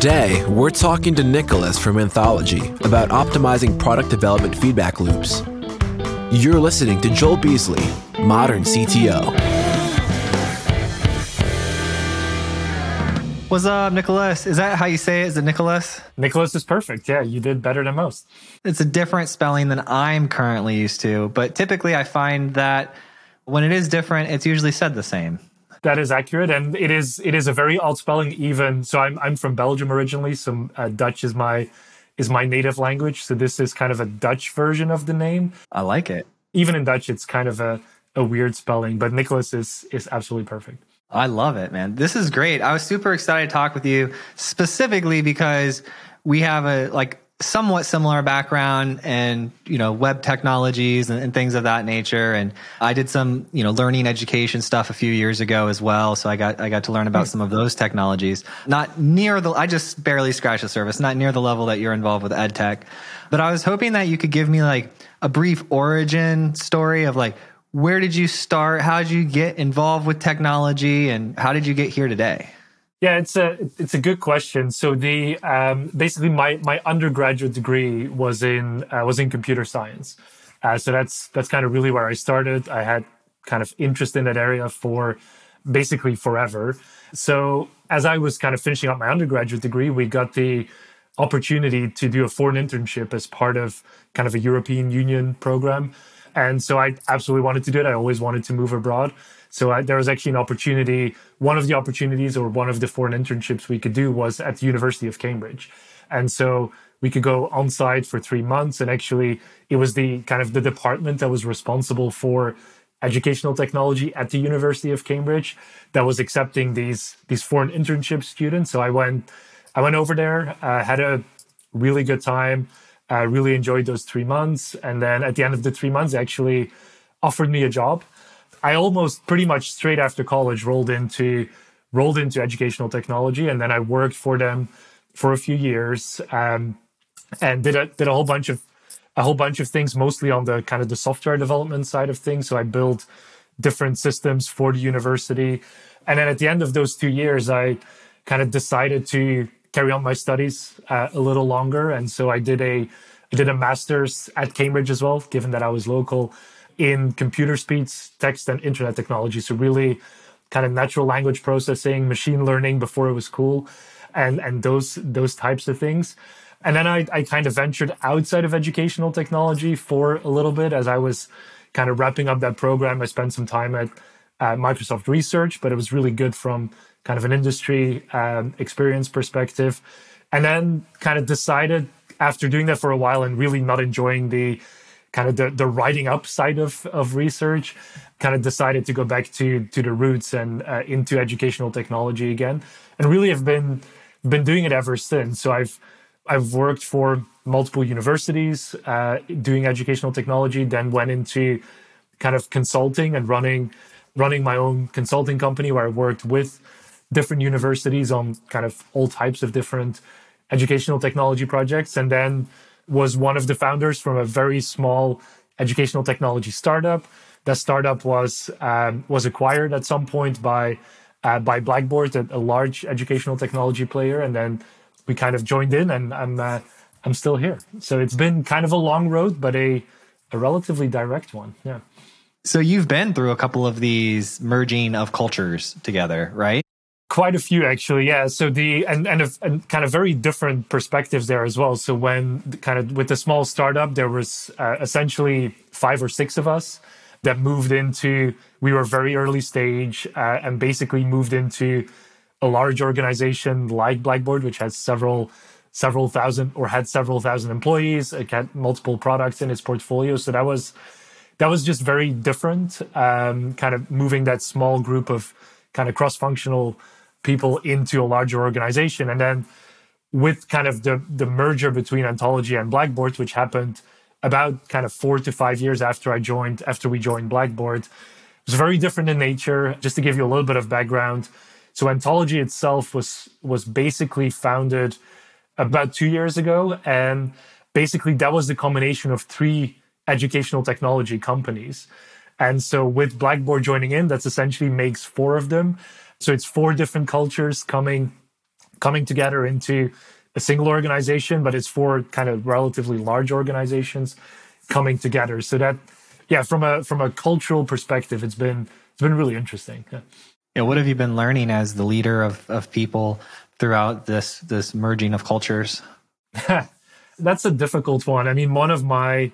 Today, we're talking to Nicolaas from Anthology about optimizing product development feedback loops. You're listening to Joel Beasley, Modern CTO. What's up, Nicolaas? Is that how you say it? Is it Nicolaas? Nicolaas is perfect. Yeah, you did better than most. It's a different spelling than I'm currently used to, but typically I find that when it is different, it's usually said the same. That is accurate, and it is it is a very odd spelling. Even so, I'm I'm from Belgium originally, so uh, Dutch is my is my native language. So this is kind of a Dutch version of the name. I like it. Even in Dutch, it's kind of a a weird spelling, but Nicolaas is is absolutely perfect. I love it, man. This is great. I was super excited to talk with you specifically because we have a like somewhat similar background and you know web technologies and, and, things of that nature. And i did some you know learning education stuff a few years ago as well. So i got i got to learn about hmm. some of those technologies. Not near the i just barely scratched the surface not near the level that you're involved with ed tech. But i was hoping that you could give me like a brief origin story of like where did you start? How did you get involved with technology? And how did you get here today yeah, it's a it's a good question. So the um, basically my my undergraduate degree was in uh, was in computer science. Uh, so that's that's kind of really where I started. I had kind of interest in that area for basically forever. So as I was kind of finishing up my undergraduate degree, we got the opportunity to do a foreign internship as part of kind of a European Union program. And so I absolutely wanted to do it. I always wanted to move abroad. So there was actually an opportunity. One of the opportunities, or one of the foreign internships we could do, was at the University of Cambridge, and so we could go on site for three months. And actually, it was the kind of the department that was responsible for educational technology at the University of Cambridge that was accepting these these foreign internship students. So I went I went over there, uh, had a really good time. Uh, really enjoyed those three months, and then at the end of the three months, actually offered me a job I almost pretty much straight after college rolled into rolled into educational technology, and then I worked for them for a few years um, and did a did a whole bunch of a whole bunch of things, mostly on the kind of the software development side of things. So I built different systems for the university, and then at the end of those two years, I kind of decided to carry on my studies uh, a little longer, and so I did a I did a master's at Cambridge as well, given that I was local in computer speech, text, and internet technology. So really kind of natural language processing, machine learning before it was cool, and and those those types of things. And then I, I kind of ventured outside of educational technology for a little bit as I was kind of wrapping up that program. I spent some time at Microsoft Research, but it was really good from kind of an industry um, experience perspective. And then kind of decided after doing that for a while and really not enjoying the kind of the, the writing up side of, of research, kind of decided to go back to to the roots and uh, into educational technology again, and really have been been doing it ever since. So I've I've worked for multiple universities uh, doing educational technology, then went into kind of consulting and running running my own consulting company where I worked with different universities on kind of all types of different educational technology projects, and then was one of the founders from a very small educational technology startup. That startup was um, was acquired at some point by uh, by Blackboard, a, a, large educational technology player, and then we kind of joined in, and I'm uh, I'm still here. So it's been kind of a long road, but a a relatively direct one. Yeah. So you've been through a couple of these merging of cultures together, right? Quite a few, actually. Yeah. So the and and, a, and, kind of very different perspectives there as well. So when kind of with the small startup, there was uh, essentially five or six of us that moved into. We were very early stage uh, and basically moved into a large organization like Blackboard, which has several several thousand or had several thousand employees. It had multiple products in its portfolio. So that was that was just very different. Um, kind of moving that small group of kind of cross functional people into a larger organization. And then with kind of the, the merger between Anthology and Blackboard, which happened about kind of four to five years after I joined, after we joined Blackboard, it was very different in nature. Just to give you a little bit of background. So Anthology itself was was basically founded about two years ago. And basically that was the combination of three educational technology companies. And so with Blackboard joining in, that's essentially makes four of them. So it's four different cultures coming coming together into a single organization, but it's four kind of relatively large organizations coming together. So that, yeah, from a from a cultural perspective, it's been it's been really interesting. Yeah. yeah what have you been learning as the leader of of people throughout this this merging of cultures? That's a difficult one. I mean, one of my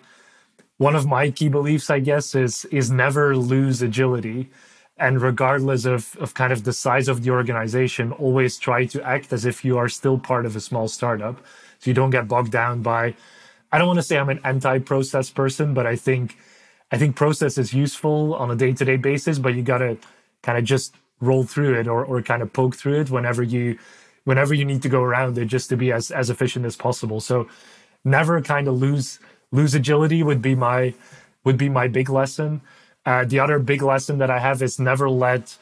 one of my key beliefs, I guess, is is never lose agility. And regardless of, of kind of the size of the organization, always try to act as if you are still part of a small startup. So you don't get bogged down by I don't want to say I'm an anti-process person, but I think I think process is useful on a day-to-day basis, but you gotta kind of just roll through it or, or kind of poke through it whenever you whenever you need to go around it just to be as, as efficient as possible. So never kind of lose lose agility would be my would be my big lesson. Uh, the other big lesson that I have is never let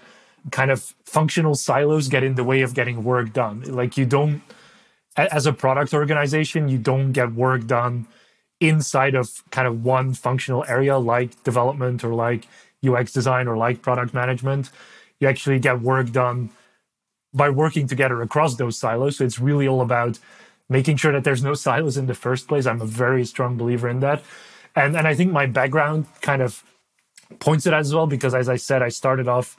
kind of functional silos get in the way of getting work done. Like you don't, as a product organization, you don't get work done inside of kind of one functional area like development or like UX design or like product management. You actually get work done by working together across those silos. So it's really all about making sure that there's no silos in the first place. I'm a very strong believer in that. And and I think my background kind of points that as well because as I said, I started off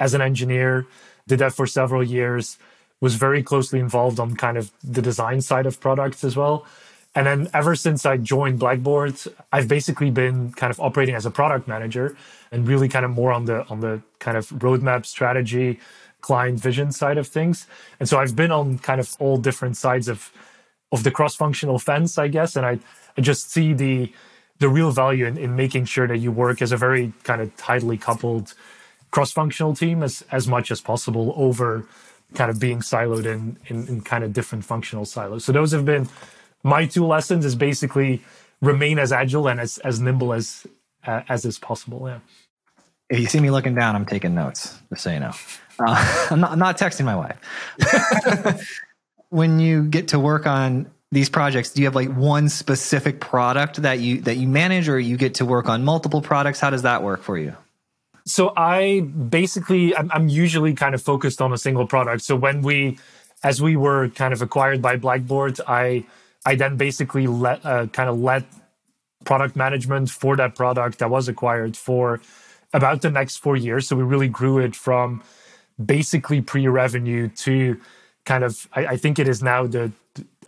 as an engineer, did that for several years, was very closely involved on kind of the design side of products as well. And then ever since I joined Blackboard, I've basically been kind of operating as a product manager and really kind of more on the on the kind of roadmap strategy, client vision side of things. And so I've been on kind of all different sides of of the cross-functional fence, I guess. And I, I just see the the real value in, in making sure that you work as a very kind of tightly coupled cross-functional team as, as much as possible over kind of being siloed in, in, in kind of different functional silos. So those have been my two lessons is basically remain as agile and as, as nimble as uh, as is possible. Yeah. If you see me looking down, I'm taking notes, just so you know. Uh, I'm, not, I'm not texting my wife. when you get to work on these projects do you have like one specific product that you that you manage or you get to work on multiple products? How does that work for you? So i basically i'm, I'm usually kind of focused on a single product. So when we as we were kind of acquired by blackboard i i then basically let uh, kind of let product management for that product that was acquired for about the next four years. So we really grew it from basically pre-revenue to kind of I, I think it is now the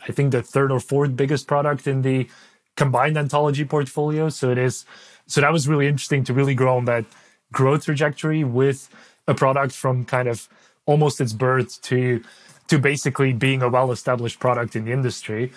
I think the third or fourth biggest product in the combined anthology portfolio. So it is so that was really interesting to really grow on that growth trajectory with a product from kind of almost its birth to to basically being a well-established product in the industry.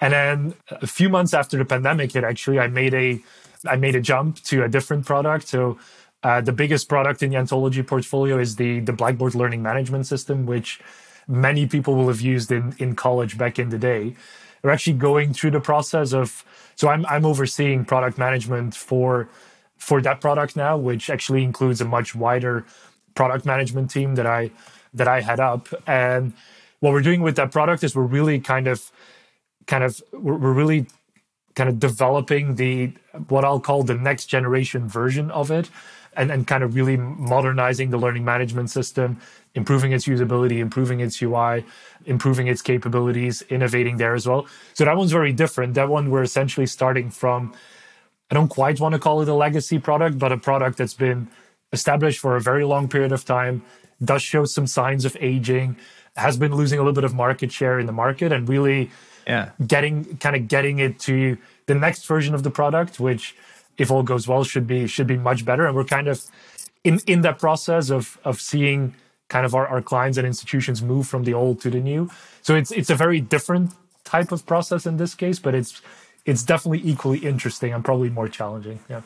And then a few months after the pandemic hit, actually, I made a I made a jump to a different product. So uh, the biggest product in the anthology portfolio is the the Blackboard Learning Management System, which many people will have used in, in college back in the day. We're actually going through the process of so I'm I'm overseeing product management for for that product now, which actually includes a much wider product management team that I that I head up. And what we're doing with that product is we're really kind of kind of we're, we're really kind of developing the what I'll call the next generation version of it and, and kind of really modernizing the learning management system, improving its usability, improving its UI, improving its capabilities, innovating there as well. So that one's very different. That one we're essentially starting from, I don't quite want to call it a legacy product, but a product that's been established for a very long period of time, does show some signs of aging, has been losing a little bit of market share in the market, and really yeah. getting kind of getting it to the next version of the product, which if all goes well should be should be much better. And we're kind of in in that process of of seeing kind of our, our clients and institutions move from the old to the new. So it's it's a very different type of process in this case, but it's it's definitely equally interesting and probably more challenging. Yeah.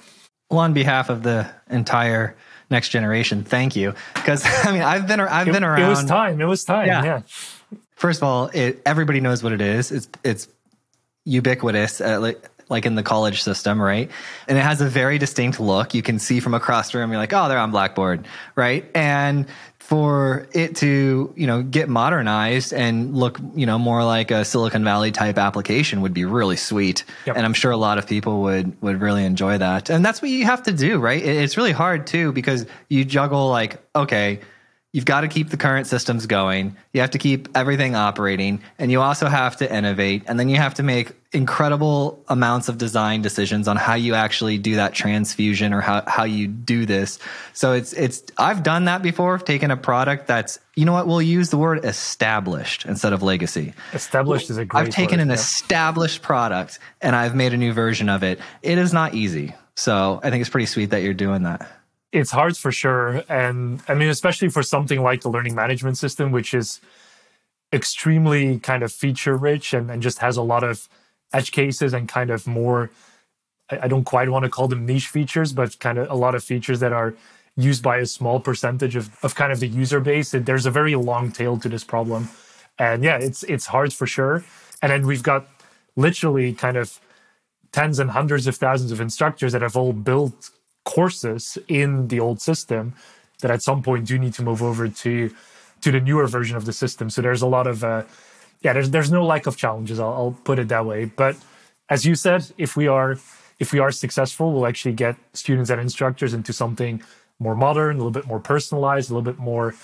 Well, on behalf of the entire next generation, thank you. Because I mean, I've been I've it, been around. It was time. It was time. Yeah. yeah. First of all, it, everybody knows what it is. It's it's ubiquitous. Uh, like like in the college system, right? And it has a very distinct look. You can see from across the room, you're like, oh, they're on Blackboard, right? And for it to, you know, get modernized and look, you know, more like a Silicon Valley type application would be really sweet. Yep. And I'm sure a lot of people would would really enjoy that. And that's what you have to do, right? It's really hard too because you juggle like, okay, you've got to keep the current systems going. You have to keep everything operating, and you also have to innovate. And then you have to make incredible amounts of design decisions on how you actually do that transfusion or how, how you do this. So it's it's I've done that before. I've taken a product that's you know what we'll use the word established instead of legacy. Established is a great. I've taken word, an yeah. established product and I've made a new version of it. It is not easy. So I think it's pretty sweet that you're doing that. It's hard for sure. And I mean, especially for something like the learning management system, which is extremely kind of feature rich and, and just has a lot of edge cases and kind of more, I, don't quite want to call them niche features, but kind of a lot of features that are used by a small percentage of, of kind of the user base. It, there's a very long tail to this problem. And yeah, it's it's hard for sure. And then we've got literally kind of tens and hundreds of thousands of instructors that have all built courses in the old system that at some point do need to move over to to the newer version of the system. So there's a lot of uh, yeah, there's there's no lack of challenges. I'll, I'll put it that way. But as you said, if we are if we are successful, we'll actually get students and instructors into something more modern, a little bit more personalized, a little bit more,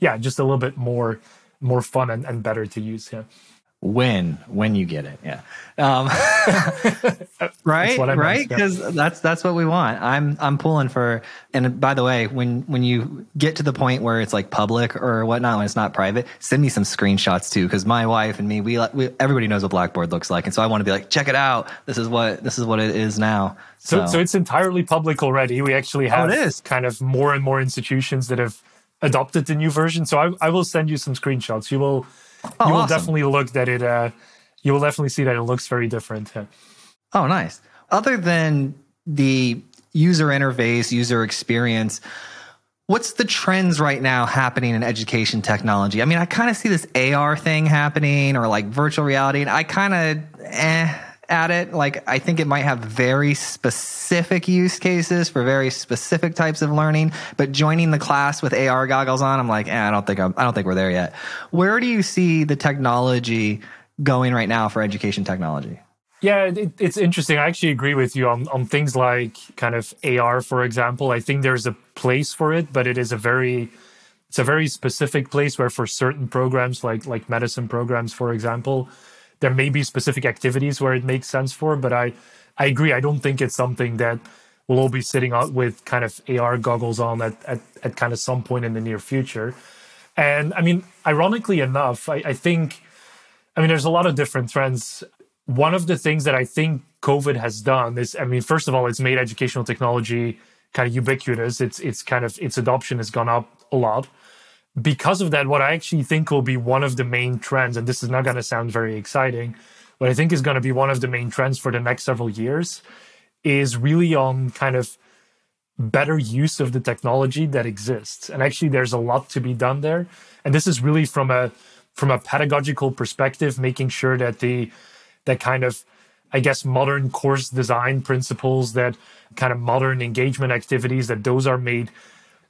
yeah, just a little bit more more fun and, and better to use. Yeah. When when you get it, yeah, um, right, what right, because that's that's what we want. I'm I'm pulling for. And by the way, when when you get to the point where it's like public or whatnot, when it's not private, send me some screenshots too, because my wife and me, we, we everybody knows what Blackboard looks like, and so I want to be like, check it out. This is what this is what it is now. So, so it's entirely public already. We actually have Oh, it is? kind of more and more institutions that have adopted the new version. So I, I will send you some screenshots. You will Oh, you will awesome. definitely look that it uh you will definitely see that it looks very different. Yeah. Oh, nice. Other than the user interface, user experience, what's the trends right now happening in education technology? I mean, I kind of see this AR thing happening or like virtual reality, and I kind of eh at it. Like, I think it might have very specific use cases for very specific types of learning, but joining the class with AR goggles on, I'm like, eh, I don't think I'm, I don't think we're there yet. Where do you see the technology going right now for education technology? Yeah, it, it's interesting. I actually agree with you on, on things like kind of AR, for example. I think there's a place for it, but it is a very it's a very specific place where for certain programs like like medicine programs, for example, there may be specific activities where it makes sense for. But I I agree. I don't think it's something that we'll all be sitting out with kind of AR goggles on at, at, at kind of some point in the near future. And I mean, ironically enough, I, I think I mean, there's a lot of different trends. One of the things that I think COVID has done is, I mean, first of all, it's made educational technology kind of ubiquitous. It's it's kind of its adoption has gone up a lot. Because of that, what I actually think will be one of the main trends, and this is not going to sound very exciting, but I think is going to be one of the main trends for the next several years is really on kind of better use of the technology that exists. And actually, there's a lot to be done there. And this is really from a from a pedagogical perspective, making sure that the that kind of I guess modern course design principles, that kind of modern engagement activities, that those are made,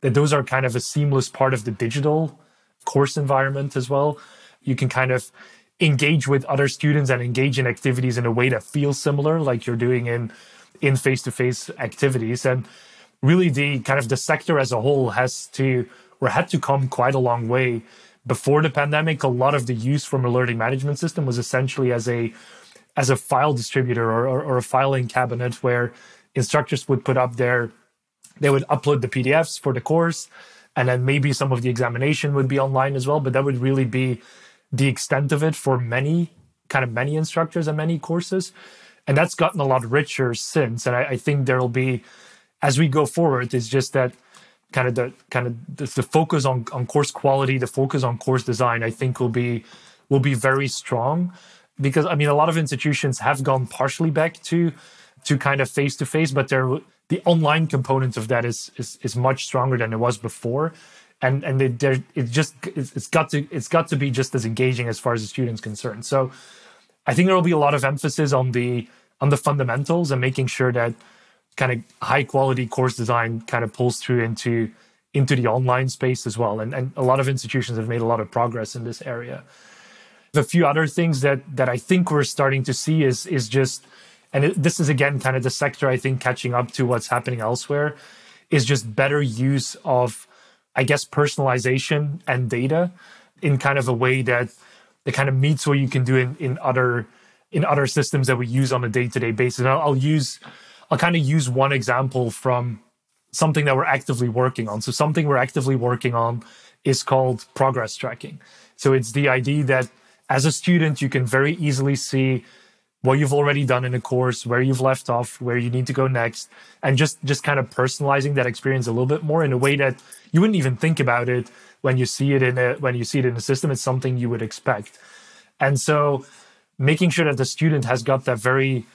that those are kind of a seamless part of the digital course environment as well. You can kind of engage with other students and engage in activities in a way that feels similar, like you're doing in in face-to-face activities. And really the kind of the sector as a whole has to or had to come quite a long way. Before the pandemic, a lot of the use from a learning management system was essentially as a as a file distributor or, or, or a filing cabinet where instructors would put up their they would upload the PDFs for the course and then maybe some of the examination would be online as well but that would really be the extent of it for many kind of many instructors and many courses. And that's gotten a lot richer since. And I, I think there'll be as we go forward it's just that kind of the kind of the, the focus on, on course quality the focus on course design i think will be will be very strong. Because i mean a lot of institutions have gone partially back to to kind of face to face but there the online component of that is, is is much stronger than it was before. And and there it just it's, got to it's got to be just as engaging as far as the students concerned. So i think there will be a lot of emphasis on the on the fundamentals and making sure that kind of high quality course design kind of pulls through into into the online space as well. And and a lot of institutions have made a lot of progress in this area. A few other things that that I think we're starting to see is is just, and it, this is again kind of the sector I think catching up to what's happening elsewhere, is just better use of I guess, personalization and data in kind of a way that that kind of meets what you can do in, in other in other systems that we use on a day-to-day basis. I'll, I'll use I'll kind of use one example from something that we're actively working on. So something we're actively working on is called progress tracking. So it's the idea that as a student, you can very easily see what you've already done in a course, where you've left off, where you need to go next, and just just kind of personalizing that experience a little bit more in a way that you wouldn't even think about it when you see it in a when you see it in a system. It's something you would expect, and so making sure that the student has got that very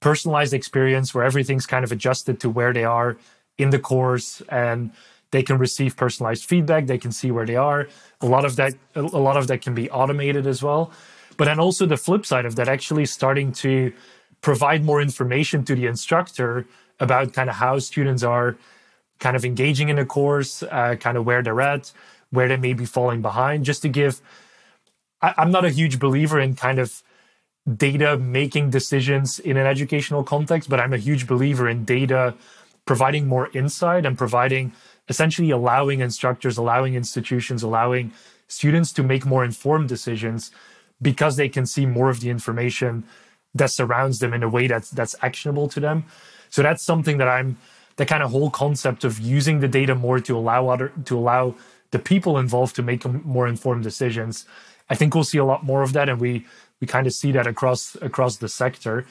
personalized experience where everything's kind of adjusted to where they are in the course and they can receive personalized feedback they can see where they are. A lot of that a lot of that can be automated as well but then also the flip side of that actually starting to provide more information to the instructor about kind of how students are kind of engaging in the course uh, kind of where they're at where they may be falling behind just to give I, i'm not a huge believer in kind of data making decisions in an educational context but i'm a huge believer in data providing more insight and providing essentially allowing instructors, allowing institutions, allowing students to make more informed decisions because they can see more of the information that surrounds them in a way that's that's actionable to them. So that's something that I'm the kind of whole concept of using the data more to allow other to allow the people involved to make more informed decisions. I think we'll see a lot more of that, and we we kind of see that across across the sector.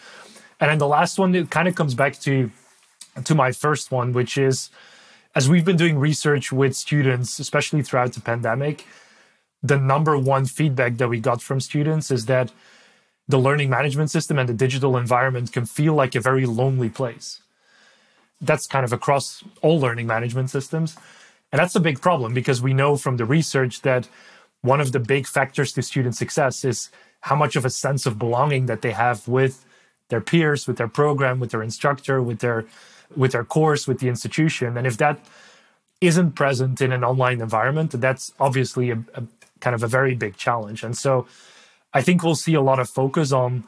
And then the last one, it kind of comes back to to my first one, which is as we've been doing research with students, especially throughout the pandemic, the number one feedback that we got from students is that the learning management system and the digital environment can feel like a very lonely place. That's kind of across all learning management systems. And that's a big problem because we know from the research that one of the big factors to student success is how much of a sense of belonging that they have with their peers, with their program, with their instructor, with their with their course, with the institution. And if that isn't present in an online environment, that's obviously a, a kind of a very big challenge. And so I think we'll see a lot of focus on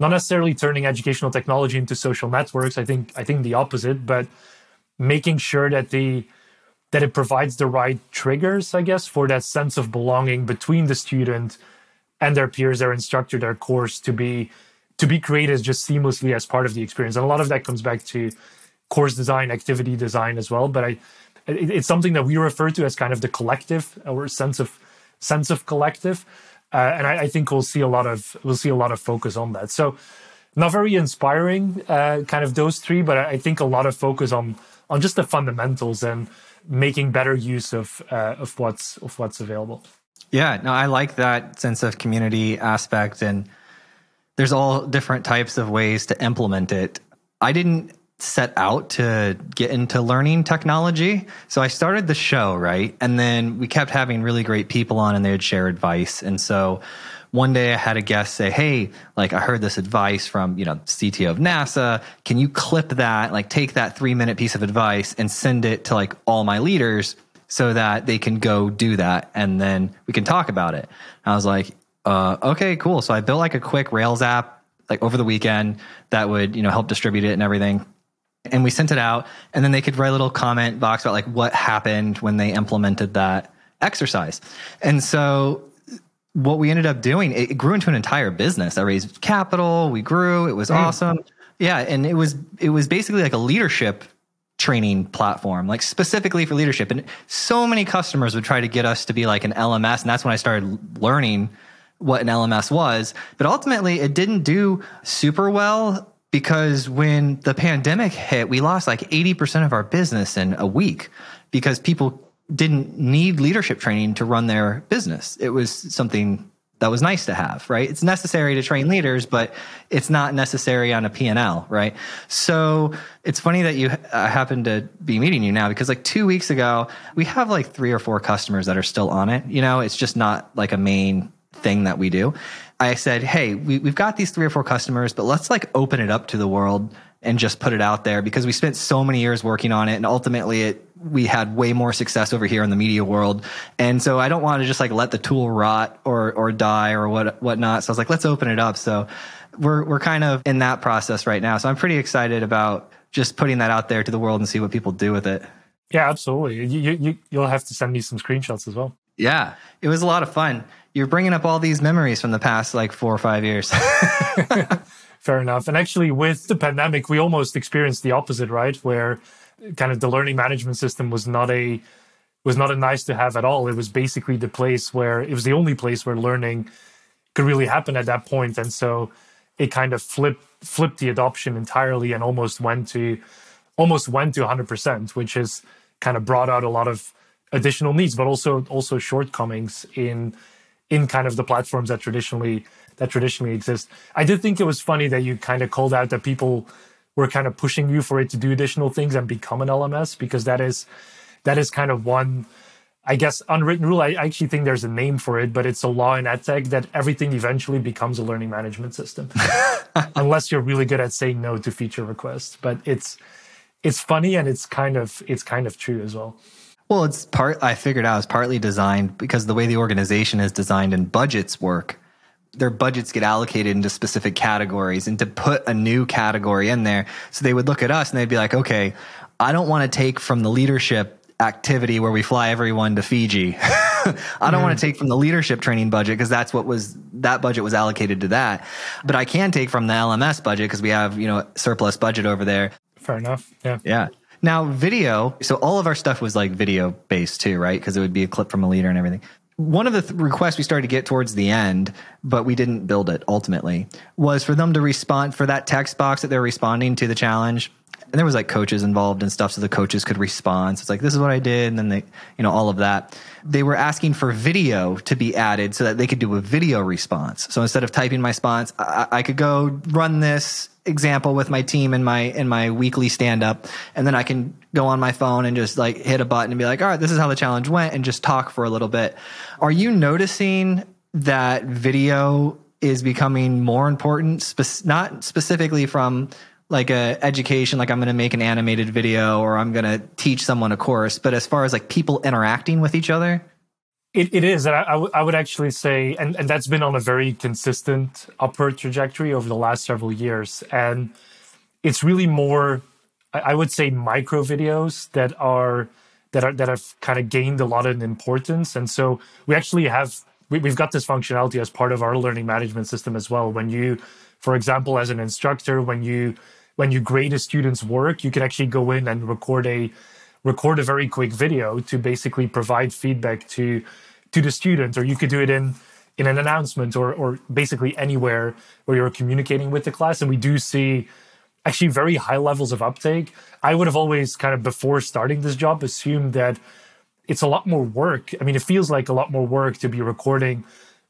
not necessarily turning educational technology into social networks. I think I think the opposite, but making sure that the that it provides the right triggers, I guess, for that sense of belonging between the student and their peers, their instructor, their course to be to be created just seamlessly as part of the experience. And a lot of that comes back to course design, activity design as well. But I, it, it's something that we refer to as kind of the collective or sense of sense of collective, uh, and I, I, think we'll see a lot of we'll see a lot of focus on that. So, not very inspiring, uh, kind of those three, but I think a lot of focus on on just the fundamentals and making better use of uh, of what's of what's available. Yeah, no, I like that sense of community aspect, and there's all different types of ways to implement it. I didn't set out to get into learning technology. So I started the show, right? And then we kept having really great people on and they would share advice. And so one day I had a guest say, Hey, like I heard this advice from, you know, CTO of NASA. Can you clip that, like take that three minute piece of advice and send it to like all my leaders so that they can go do that and then we can talk about it. I was like, uh, okay, cool. So I built like a quick Rails app like over the weekend that would, you know, help distribute it and everything and we sent it out and then they could write a little comment box about like what happened when they implemented that exercise. And so what we ended up doing it grew into an entire business. I raised capital we grew it was mm. awesome. Yeah and it was it was basically like a leadership training platform like specifically for leadership. And so many customers would try to get us to be like an lms and that's when i started learning what an lms was. But ultimately it didn't do super well because when the pandemic hit, we lost like 80% of our business in a week because people didn't need leadership training to run their business. It was something that was nice to have, right? It's necessary to train leaders, but it's not necessary on a P&L, right? So it's funny that you happen to be meeting you now because like two weeks ago, we have like three or four customers that are still on it. You know, it's just not like a main thing that we do. I said, Hey, we, we've got these three or four customers, but let's like open it up to the world and just put it out there because we spent so many years working on it and ultimately it we had way more success over here in the media world and so i don't want to just like let the tool rot or or die or what whatnot so i was like let's open it up so we're we're kind of in that process right now so i'm pretty excited about just putting that out there to the world and see what people do with it Yeah, absolutely. You, you you'll have to send me some screenshots as well. Yeah, it was a lot of fun. You're bringing up all these memories from the past like four or five years. Fair enough. And actually, with the pandemic, we almost experienced the opposite, right? Where kind of the learning management system was not a was not a nice to have at all. It was basically the place where it was the only place where learning could really happen at that point. and so it kind of flipped flipped the adoption entirely and almost went to almost went to 100%, which has kind of brought out a lot of additional needs, but also also shortcomings in in kind of the platforms that traditionally that traditionally exist. I did think it was funny that you kind of called out that people were kind of pushing you for it to do additional things and become an LMS because that is that is kind of one I guess unwritten rule. I actually think there's a name for it, but it's a law in edtech that everything eventually becomes a learning management system, unless you're really good at saying no to feature requests. But it's it's funny and it's kind of it's kind of true as well. Well, it's part I figured out it's partly designed because the way the organization is designed and budgets work, their budgets get allocated into specific categories and to put a new category in there. So they would look at us and they'd be like, okay, I don't want to take from the leadership activity where we fly everyone to Fiji. I don't mm. want to take from the leadership training budget because that's what was that budget was allocated to that. But I can take from the LMS budget because we have, you know, surplus budget over there. Fair enough. Yeah. Yeah. Now, video, so all of our stuff was like video based too, right? Because it would be a clip from a leader and everything. One of the th- requests we started to get towards the end, but we didn't build it ultimately, was for them to respond for that text box that they're responding to the challenge and there was like coaches involved and stuff so the coaches could respond so it's like this is what i did and then they you know all of that they were asking for video to be added so that they could do a video response so instead of typing my response I, I could go run this example with my team in my in my weekly stand up and then i can go on my phone and just like hit a button and be like all right this is how the challenge went and just talk for a little bit. Are you noticing that video is becoming more important spe- not specifically from like a education like i'm going to make an animated video or i'm going to teach someone a course but as far as like people interacting with each other it, it is and I, I, w- I would actually say and, and that's been on a very consistent upward trajectory over the last several years. And it's really more i would say micro videos that are that are that have kind of gained a lot of importance. And so we actually have we, we've got this functionality as part of our learning management system as well. When you for example as an instructor when you when you grade a student's work, you can actually go in and record a record a very quick video to basically provide feedback to to the student, or you could do it in in an announcement or or basically anywhere where you're communicating with the class. And we do see actually very high levels of uptake. I would have always kind of before starting this job assumed that it's a lot more work. I mean, it feels like a lot more work to be recording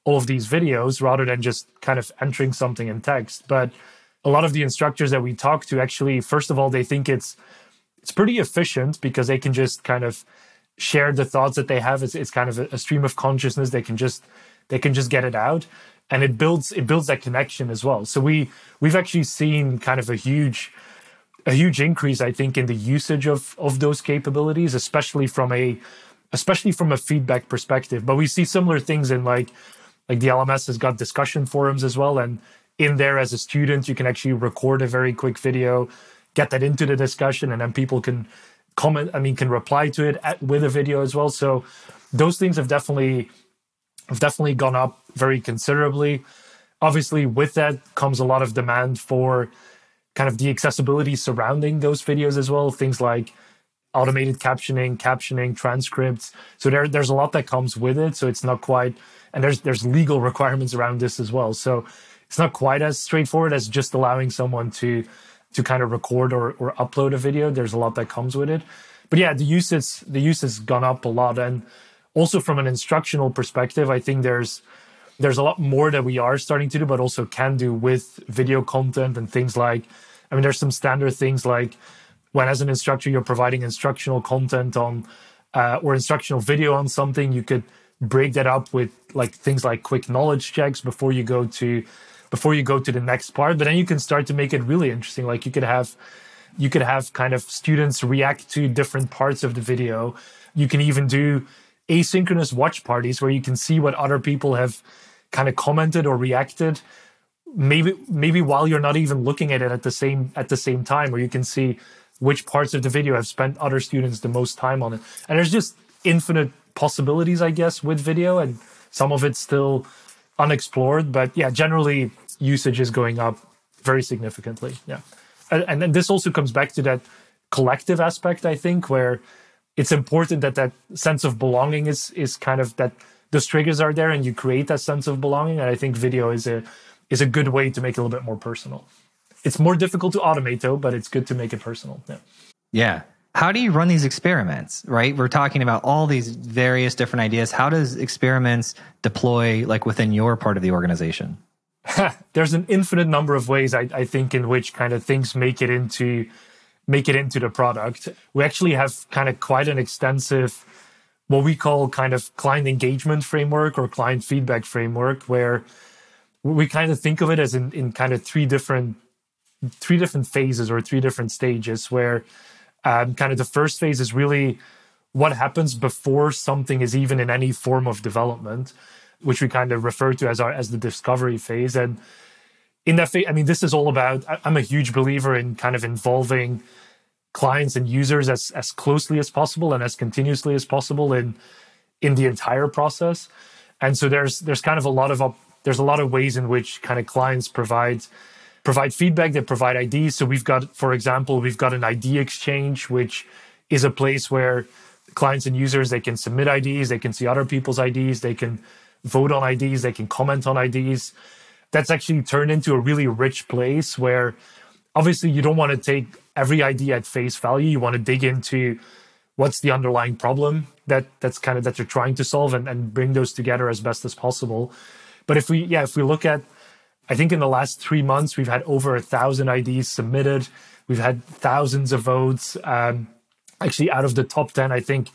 all of these videos rather than just kind of entering something in text. But a lot of the instructors that we talk to actually first of all they think it's it's pretty efficient because they can just kind of share the thoughts that they have. It's, it's kind of a, stream of consciousness. They can just they can just get it out. And it builds it builds that connection as well. So we we've actually seen kind of a huge a huge increase i think in the usage of of those capabilities especially from a especially from a feedback perspective. But we see similar things in like like the lms has got discussion forums as well. And in there as a student. You can actually record a very quick video, get that into the discussion, and then people can comment. I mean, can reply to it at, with a video as well. So those things have definitely have definitely gone up very considerably. Obviously, with that comes a lot of demand for kind of the accessibility surrounding those videos as well. Things like automated captioning, captioning, transcripts. So there, there's a lot that comes with it. So it's not quite, and there's there's legal requirements around this as well. So it's not quite as straightforward as just allowing someone to to kind of record or, or upload a video. There's a lot that comes with it. But yeah, the use is the use has gone up a lot. And also from an instructional perspective, I think there's there's a lot more that we are starting to do, but also can do with video content and things like I mean, there's some standard things like when as an instructor you're providing instructional content on uh, or instructional video on something, you could break that up with like things like quick knowledge checks before you go to before you go to the next part. But then you can start to make it really interesting. Like you could have you could have kind of students react to different parts of the video. You can even do asynchronous watch parties where you can see what other people have kind of commented or reacted maybe maybe while you're not even looking at it at the same at the same time where you can see which parts of the video have spent other students the most time on it. And there's just infinite possibilities, I guess, with video, and some of it's still unexplored. But yeah, generally usage is going up very significantly. Yeah. And, and then this also comes back to that collective aspect, I think, where it's important that that sense of belonging is is kind of that those triggers are there and you create that sense of belonging. And I think video is a is a good way to make it a little bit more personal. It's more difficult to automate though, but it's good to make it personal. Yeah. Yeah. How do you run these experiments, right? We're talking about all these various different ideas. How does experiments deploy like within your part of the organization? There's an infinite number of ways I, I think in which kind of things make it into make it into the product. We actually have kind of quite an extensive what we call kind of client engagement framework or client feedback framework where we kind of think of it as in, in kind of three different three different phases or three different stages where um, kind of the first phase is really what happens before something is even in any form of development which we kind of refer to as our as the discovery phase. And in that phase i mean this is all about i'm a huge believer in kind of involving clients and users as as closely as possible and as continuously as possible in in the entire process. And so there's there's kind of a lot of there's a lot of ways in which kind of clients provide provide feedback they provide ids so we've got for example we've got an idea exchange which is a place where clients and users they can submit ids they can see other people's ids they can vote on ids they can comment on ids that's actually turned into a really rich place where obviously you don't want to take every idea at face value. You want to dig into what's the underlying problem that that's kind of that you're trying to solve and, and bring those together as best as possible. But if we, yeah, if we look at, I think in the last three months, we've had over a thousand IDs submitted. We've had thousands of votes. Um, actually, out of the top 10, I think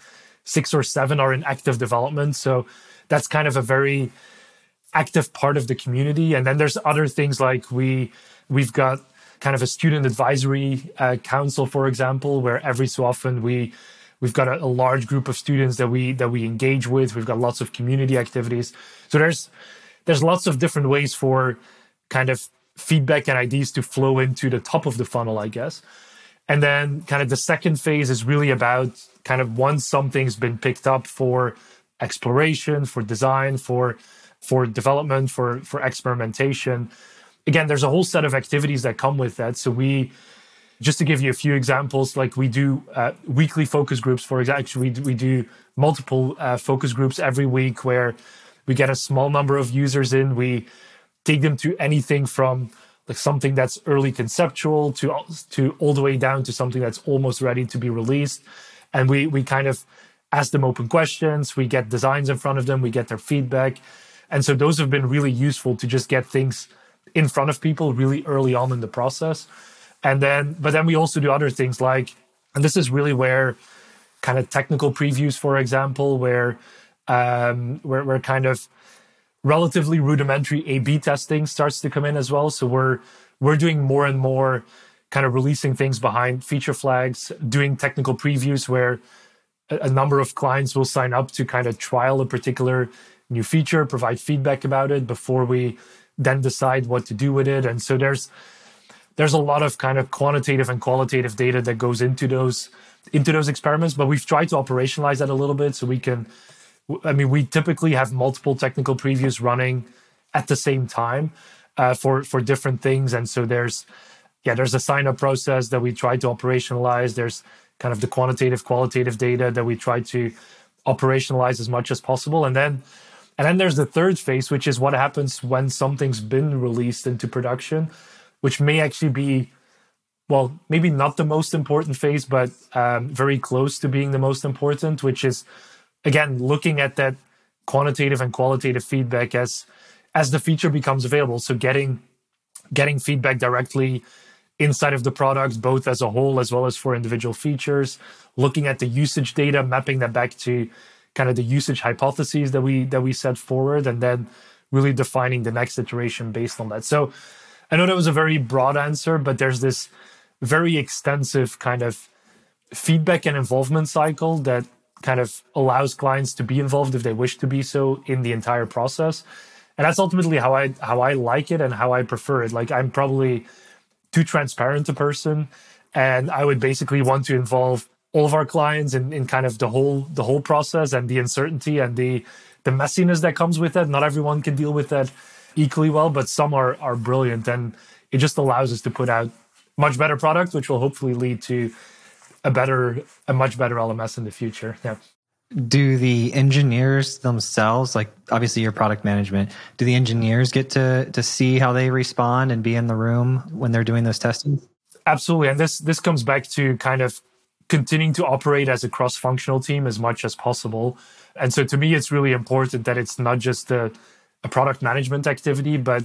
six or seven are in active development. So that's kind of a very active part of the community. And then there's other things like we, we've got kind of a student advisory uh, council, for example, where every so often we, we've got a, a large group of students that we, that we engage with. We've got lots of community activities. So there's, there's lots of different ways for kind of feedback and ideas to flow into the top of the funnel, I guess. And then kind of the second phase is really about kind of once something's been picked up for exploration, for design, for for development, for for experimentation. Again, there's a whole set of activities that come with that. So we just to give you a few examples, like we do uh, weekly focus groups. For example, we, we do multiple uh, focus groups every week where we get a small number of users in. We take them to anything from like something that's early conceptual to to all the way down to something that's almost ready to be released. And we we kind of ask them open questions. We get designs in front of them. We get their feedback. And so those have been really useful to just get things in front of people really early on in the process. And then, but then we also do other things like, and this is really where kind of technical previews, for example, where um, where, where kind of relatively rudimentary A/B testing starts to come in as well. So we're we're doing more and more kind of releasing things behind feature flags, doing technical previews where a, number of clients will sign up to kind of trial a particular new feature, provide feedback about it before we then decide what to do with it. And so there's there's a lot of kind of quantitative and qualitative data that goes into those into those experiments, but we've tried to operationalize that a little bit so we can I mean, we typically have multiple technical previews running at the same time uh, for for different things, and so there's yeah, there's a sign up process that we try to operationalize. There's kind of the quantitative, qualitative data that we try to operationalize as much as possible, and then and then there's the third phase, which is what happens when something's been released into production, which may actually be well, maybe not the most important phase, but um, very close to being the most important, which is again, looking at that quantitative and qualitative feedback as as the feature becomes available. So getting getting feedback directly inside of the product, both as a whole as well as for individual features, looking at the usage data, mapping that back to kind of the usage hypotheses that we that we set forward, and then really defining the next iteration based on that. So I know that was a very broad answer, but there's this very extensive kind of feedback and involvement cycle that kind of allows clients to be involved if they wish to be so in the entire process. And that's ultimately how I how I like it and how I prefer it. Like I'm probably too transparent a person and I would basically want to involve all of our clients in, in kind of the whole the whole process and the uncertainty and the the messiness that comes with it. Not everyone can deal with that equally well, but some are are brilliant, and it just allows us to put out much better product, which will hopefully lead to a better, a much better LMS in the future. Yeah. Do the engineers themselves, like obviously your product management, do the engineers get to to see how they respond and be in the room when they're doing those testing? Absolutely, and this this comes back to kind of continuing to operate as a cross-functional team as much as possible. And so to me, it's really important that it's not just a, a product management activity, but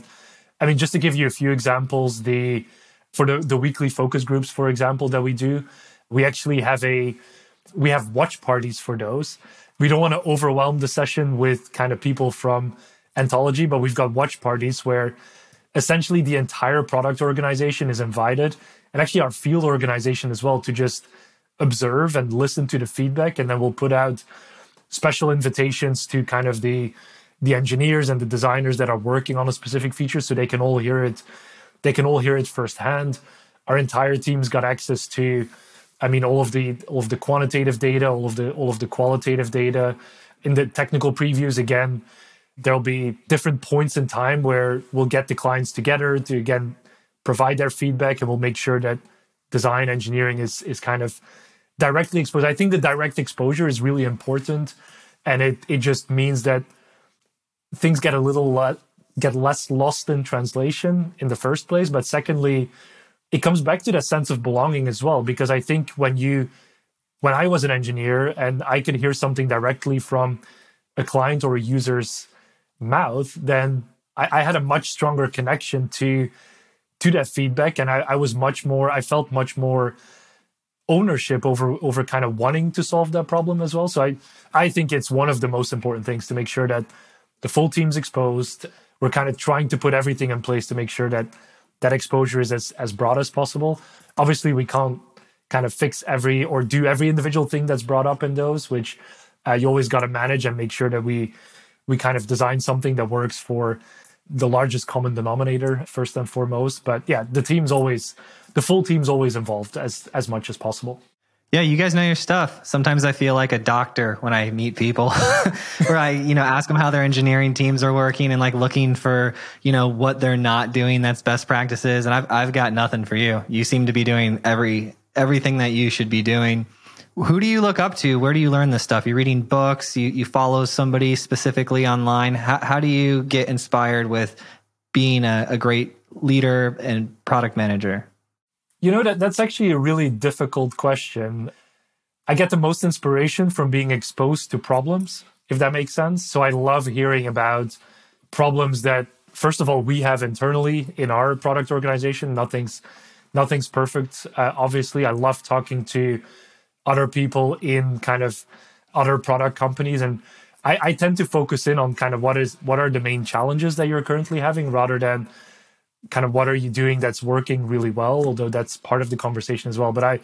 I mean, just to give you a few examples, the for the, the weekly focus groups, for example, that we do, we actually have a we have watch parties for those. We don't want to overwhelm the session with kind of people from anthology, but we've got watch parties where essentially the entire product organization is invited and actually our field organization as well to just observe and listen to the feedback and then we'll put out special invitations to kind of the the engineers and the designers that are working on a specific feature so they can all hear it they can all hear it firsthand our entire team's got access to i mean all of the all of the quantitative data all of the all of the qualitative data in the technical previews again there'll be different points in time where we'll get the clients together to again provide their feedback and we'll make sure that design engineering is is kind of directly exposed. I think the direct exposure is really important, and it it just means that things get a little le- get less lost in translation in the first place. But secondly, it comes back to that sense of belonging as well, because I think when you when I was an engineer and I could hear something directly from a client or a user's mouth, then I, I had a much stronger connection to to that feedback, and I, I was much more. I felt much more ownership over over kind of wanting to solve that problem as well. So I I think it's one of the most important things to make sure that the full team's exposed. We're kind of trying to put everything in place to make sure that that exposure is as as broad as possible. Obviously, we can't kind of fix every or do every individual thing that's brought up in those, which uh, you always got to manage and make sure that we we kind of design something that works for the largest common denominator first and foremost. But yeah, the team's always the full team's always involved as as much as possible. Yeah, you guys know your stuff. Sometimes I feel like a doctor when I meet people, where I, you know, ask them how their engineering teams are working and like looking for, you know, what they're not doing that's best practices. And I've I've got nothing for you. You seem to be doing every everything that you should be doing. Who do you look up to? Where do you learn this stuff? You're reading books. You you follow somebody specifically online. How how do you get inspired with being a, a great leader and product manager? You know that that's actually a really difficult question. I get the most inspiration from being exposed to problems, if that makes sense. So I love hearing about problems that first of all we have internally in our product organization. Nothing's nothing's perfect. Uh, obviously, I love talking to other people in kind of other product companies and I, I tend to focus in on kind of what is what are the main challenges that you're currently having rather than kind of what are you doing that's working really well although that's part of the conversation as well. But i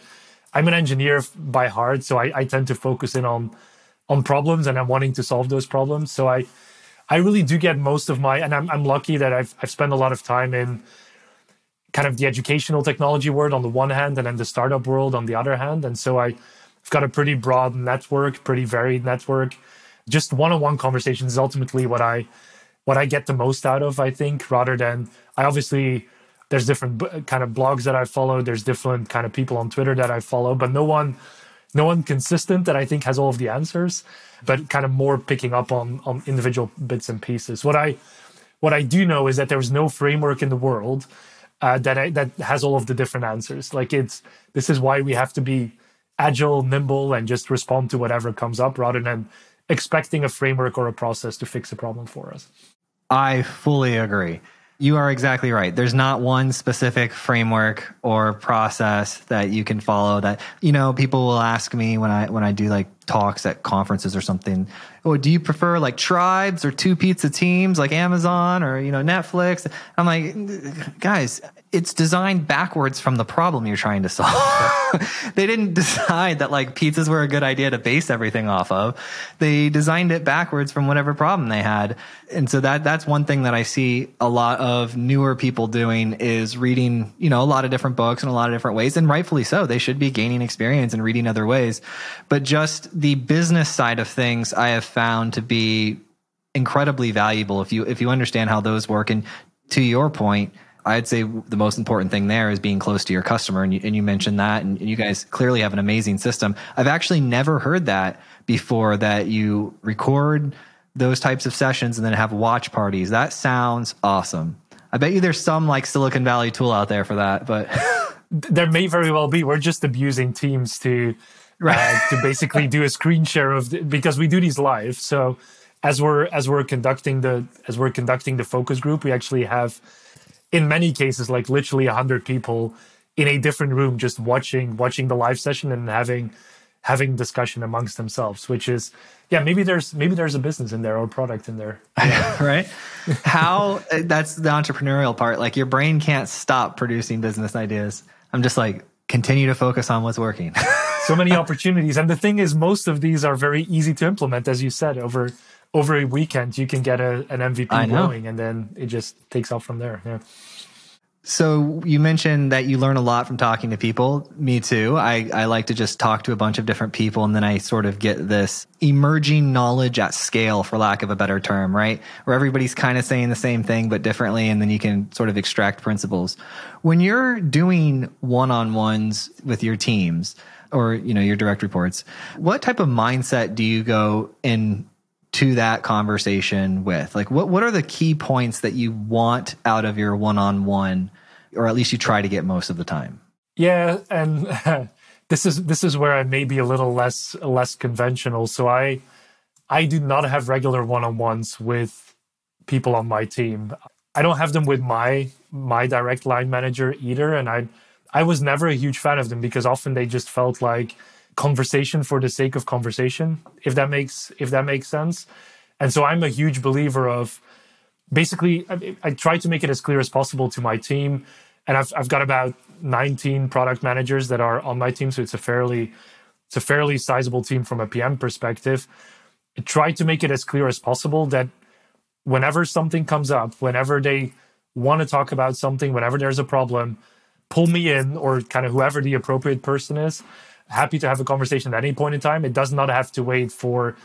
i'm an engineer by heart so i, I tend to focus in on on problems and i'm wanting to solve those problems. So i i really do get most of my and i'm, I'm lucky that i've i've spent a lot of time in kind of the educational technology world on the one hand and then the startup world on the other hand. And so i've got a pretty broad network pretty varied network. Just one-on-one conversations is ultimately what i what I get the most out of, I think, rather than I obviously there's different kind of blogs that I follow, there's different kind of people on Twitter that I follow, but no one no one consistent that I think has all of the answers, but kind of more picking up on on individual bits and pieces. What I what I do know is that there's no framework in the world uh, that I, that has all of the different answers. Like it's this is why we have to be agile, nimble, and just respond to whatever comes up rather than expecting a framework or a process to fix a problem for us. I fully agree. You are exactly right. There's not one specific framework or process that you can follow that you know people will ask me when I when I do like talks at conferences or something. Or do you prefer like tribes or two pizza teams like Amazon or you know Netflix? I'm like, guys, it's designed backwards from the problem you're trying to solve. they didn't decide that like pizzas were a good idea to base everything off of. They designed it backwards from whatever problem they had. And so that that's one thing that I see a lot of newer people doing is reading, you know, a lot of different books in a lot of different ways and rightfully so. They should be gaining experience and reading other ways. But just the business side of things I have found to be incredibly valuable if you if you understand how those work and to your point I'd say the most important thing there is being close to your customer. And you, and you mentioned that, and, you guys clearly have an amazing system. I've actually never heard that before that you record those types of sessions and then have watch parties. That sounds awesome. I bet you there's some like Silicon Valley tool out there for that, but there may very well be. We're just abusing Teams to right. uh, to basically do a screen share of the, because we do these live. So as we're as we're conducting the as we're conducting the focus group, we actually have in many cases like literally 100 people in a different room just watching watching the live session and having having discussion amongst themselves which is yeah maybe there's maybe there's a business in there or product in there. Yeah. right? How eh, that's the entrepreneurial part. Like your brain can't stop producing business ideas. I'm just like continue to focus on what's working. So many opportunities. And the thing is most of these are very easy to implement as you said over over a weekend you can get a, an MVP going and then it just takes off from there. Yeah. So you mentioned that you learn a lot from talking to people. Me too. I, I like to just talk to a bunch of different people and then I sort of get this emerging knowledge at scale, for lack of a better term, right? Where everybody's kind of saying the same thing, but differently. And then you can sort of extract principles. When you're doing one-on-ones with your teams or, you know, your direct reports, what type of mindset do you go in to that conversation with? Like, what, what are the key points that you want out of your one on one, or at least you try to get most of the time? Yeah. And this is, this is where I may be a little less, less conventional. So I, I do not have regular one on ones with people on my team. I don't have them with my, my direct line manager either. And I, I was never a huge fan of them because often they just felt like, conversation for the sake of conversation if that makes if that makes sense. And so i'm a huge believer of basically I, I, try to make it as clear as possible to my team. And I've, I've got about 19 product managers that are on my team. So it's a fairly it's a fairly sizable team from a pm perspective. I try to make it as clear as possible that whenever something comes up whenever they want to talk about something whenever there's a problem pull me in or kind of whoever the appropriate person is happy to have a conversation at any point in time. It does not have to wait for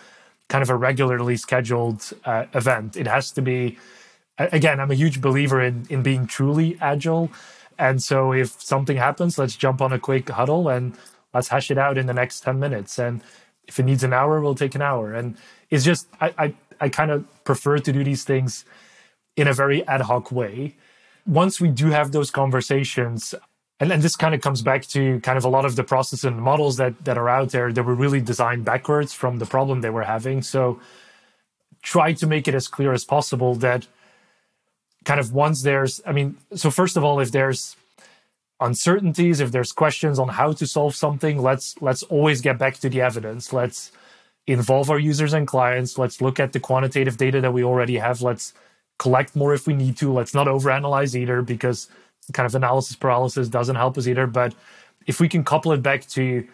kind of a regularly scheduled uh, event. It has to be, again, I'm a huge believer in, in being truly agile. And so if something happens, let's jump on a quick huddle and let's hash it out in the next 10 minutes. And if it needs an hour, we'll take an hour. And it's just, I, I, I kind of prefer to do these things in a very ad hoc way. Once we do have those conversations, and then this kind of comes back to kind of a lot of the processes and models that that are out there that were really designed backwards from the problem they were having. So try to make it as clear as possible that kind of once there's I mean, so first of all, if there's uncertainties, if there's questions on how to solve something, let's let's always get back to the evidence. Let's involve our users and clients. Let's look at the quantitative data that we already have. Let's collect more if we need to. Let's not overanalyze either because kind of analysis paralysis doesn't help us either. But if we can couple it back to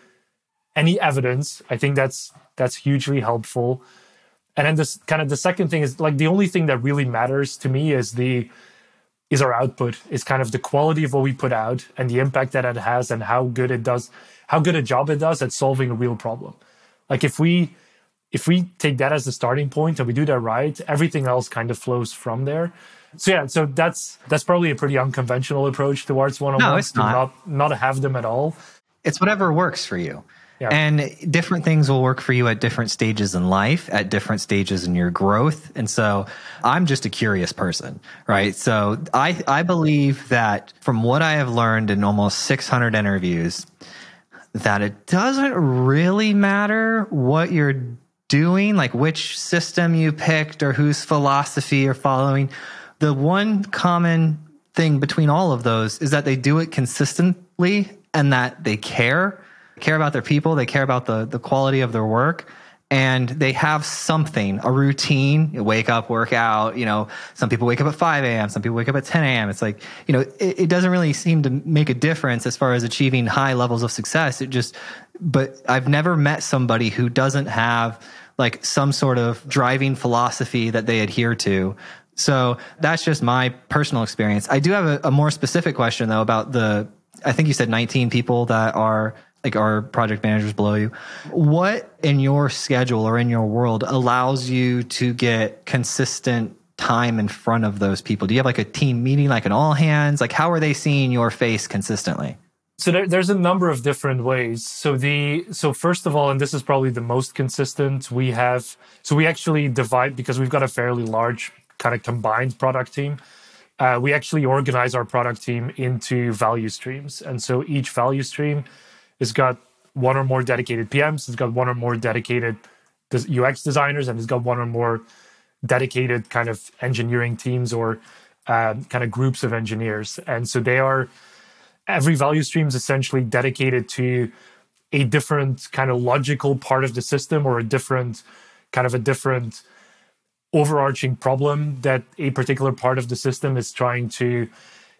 any evidence, I think that's that's hugely helpful. And then this kind of the second thing is like the only thing that really matters to me is the is our output is kind of the quality of what we put out and the impact that it has and how good it does how good a job it does at solving a real problem like if we if we take that as the starting point and we do that right everything else kind of flows from there so yeah, so that's that's probably a pretty unconventional approach towards one on. No, it's not. not. Not have them at all. It's whatever works for you. Yeah. And different things will work for you at different stages in life, at different stages in your growth. And so I'm just a curious person, right? So I, I believe that from what I have learned in almost 600 interviews, that it doesn't really matter what you're doing, like which system you picked or whose philosophy you're following the one common thing between all of those is that they do it consistently and that they care care about their people, they care about the the quality of their work and they have something, a routine, you wake up, work out, you know, some people wake up at 5 a.m., some people wake up at 10 a.m. It's like, you know, it, it, doesn't really seem to make a difference as far as achieving high levels of success. It just, but I've never met somebody who doesn't have like some sort of driving philosophy that they adhere to. So that's just my personal experience. I do have a, a more specific question though about the, I think you said 19 people that are like our project managers below you. What in your schedule or in your world allows you to get consistent time in front of those people? Do you have like a team meeting, like an all hands? Like, how are they seeing your face consistently? So there, there's a number of different ways. So the so first of all, and this is probably the most consistent, we have so we actually divide because we've got a fairly large kind of combined product team. Uh, we actually organize our product team into value streams, and so each value stream it's got one or more dedicated PMs. It's got one or more dedicated UX designers, and it's got one or more dedicated kind of engineering teams or uh, kind of groups of engineers. And so they are every value stream is essentially dedicated to a different kind of logical part of the system or a different kind of a different overarching problem that a particular part of the system is trying to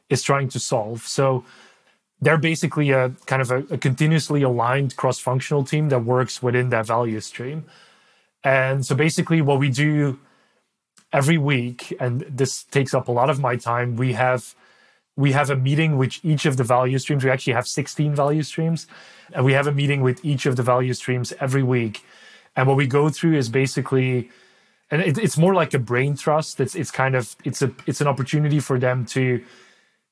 is trying to solve. So they're basically a kind of a, a continuously aligned cross-functional team that works within that value stream. And so basically what we do every week, and this takes up a lot of my time, we have we have a meeting with each of the value streams. We actually have 16 value streams. And we have a meeting with each of the value streams every week. And what we go through is basically and it, it's more like a brain trust. It's it's kind of it's a it's an opportunity for them to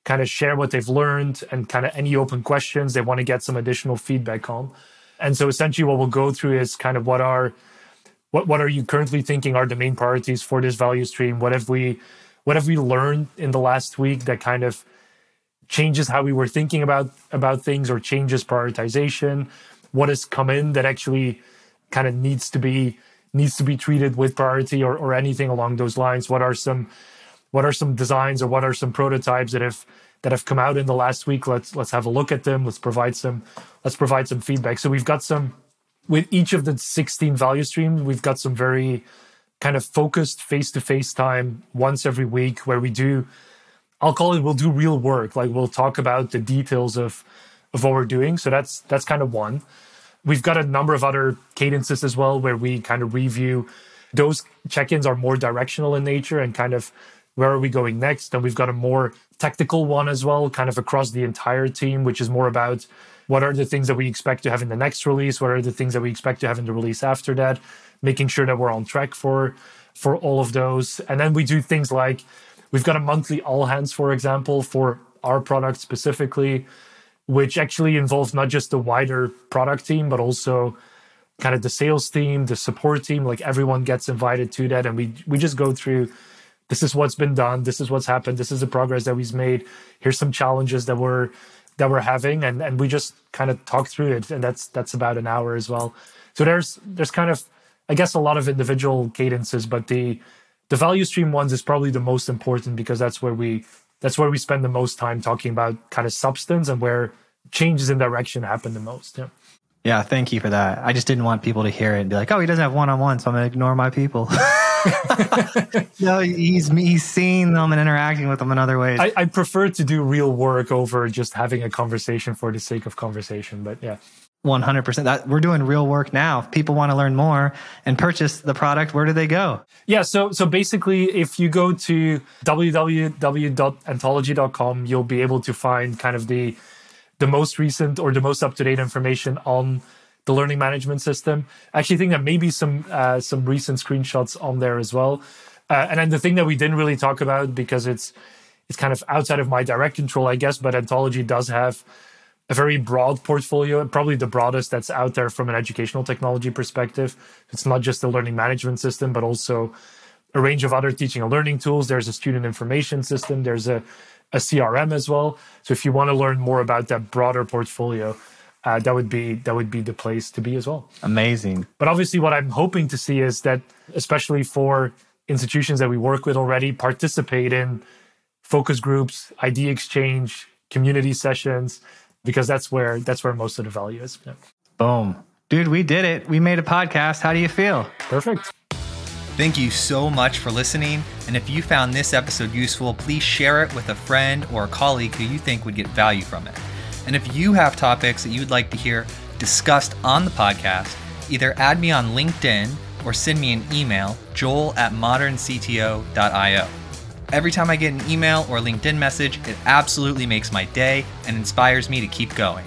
kind of share what they've learned and kind of any open questions they want to get some additional feedback on. And so essentially what we'll go through is kind of what are what what are you currently thinking are the main priorities for this value stream? What have we what have we learned in the last week that kind of changes how we were thinking about about things or changes prioritization? What has come in that actually kind of needs to be needs to be treated with priority or, or anything along those lines? What are some what are some designs or what are some prototypes that have that have come out in the last week? Let's let's have a look at them. Let's provide some let's provide some feedback. So we've got some with each of the 16 value streams we've got some very kind of focused face-to-face time once every week where we do i'll call it we'll do real work. Like we'll talk about the details of of what we're doing. So that's that's kind of one we've got a number of other cadences as well where we kind of review those check-ins are more directional in nature and kind of where are we going next? And we've got a more tactical one as well, kind of across the entire team, which is more about what are the things that we expect to have in the next release, what are the things that we expect to have in the release after that, making sure that we're on track for for all of those. And then we do things like we've got a monthly all hands, for example, for our product specifically, which actually involves not just the wider product team, but also kind of the sales team, the support team, like everyone gets invited to that. And we we just go through this is what's been done this is what's happened this is the progress that we've made here's some challenges that we're that we're having and and we just kind of talk through it and that's that's about an hour as well so there's there's kind of i guess a lot of individual cadences but the the value stream ones is probably the most important because that's where we that's where we spend the most time talking about kind of substance and where changes in direction happen the most yeah yeah thank you for that i just didn't want people to hear it and be like oh he doesn't have one-on-one so i'm gonna ignore my people no, he's he's seeing them and interacting with them in other ways. I, I prefer to do real work over just having a conversation for the sake of conversation. But yeah. 100% that we're doing real work now if people want to learn more and purchase the product where do they go yeah so so basically if you go to www.anthology.com you'll be able to find kind of the the most recent or the most up-to-date information on the learning management system. I actually think that maybe some uh, some recent screenshots on there as well. Uh, and then the thing that we didn't really talk about because it's it's kind of outside of my direct control, I guess, but Anthology does have a very broad portfolio, probably the broadest that's out there from an educational technology perspective. It's not just the learning management system, but also a range of other teaching and learning tools. There's a student information system. There's a, a CRM as well. So if you want to learn more about that broader portfolio, uh, that would be that would be the place to be as well. Amazing. But obviously, what I'm hoping to see is that, especially for institutions that we work with already, participate in focus groups, idea exchange, community sessions, because that's where that's where most of the value is. Yeah. Boom. Dude, we did it. We made a podcast. How do you feel? Perfect. Thank you so much for listening. And if you found this episode useful, please share it with a friend or a colleague who you think would get value from it. And if you have topics that you'd like to hear discussed on the podcast, either add me on LinkedIn or send me an email, joel at moderncto.io. Every time I get an email or LinkedIn message, it absolutely makes my day and inspires me to keep going.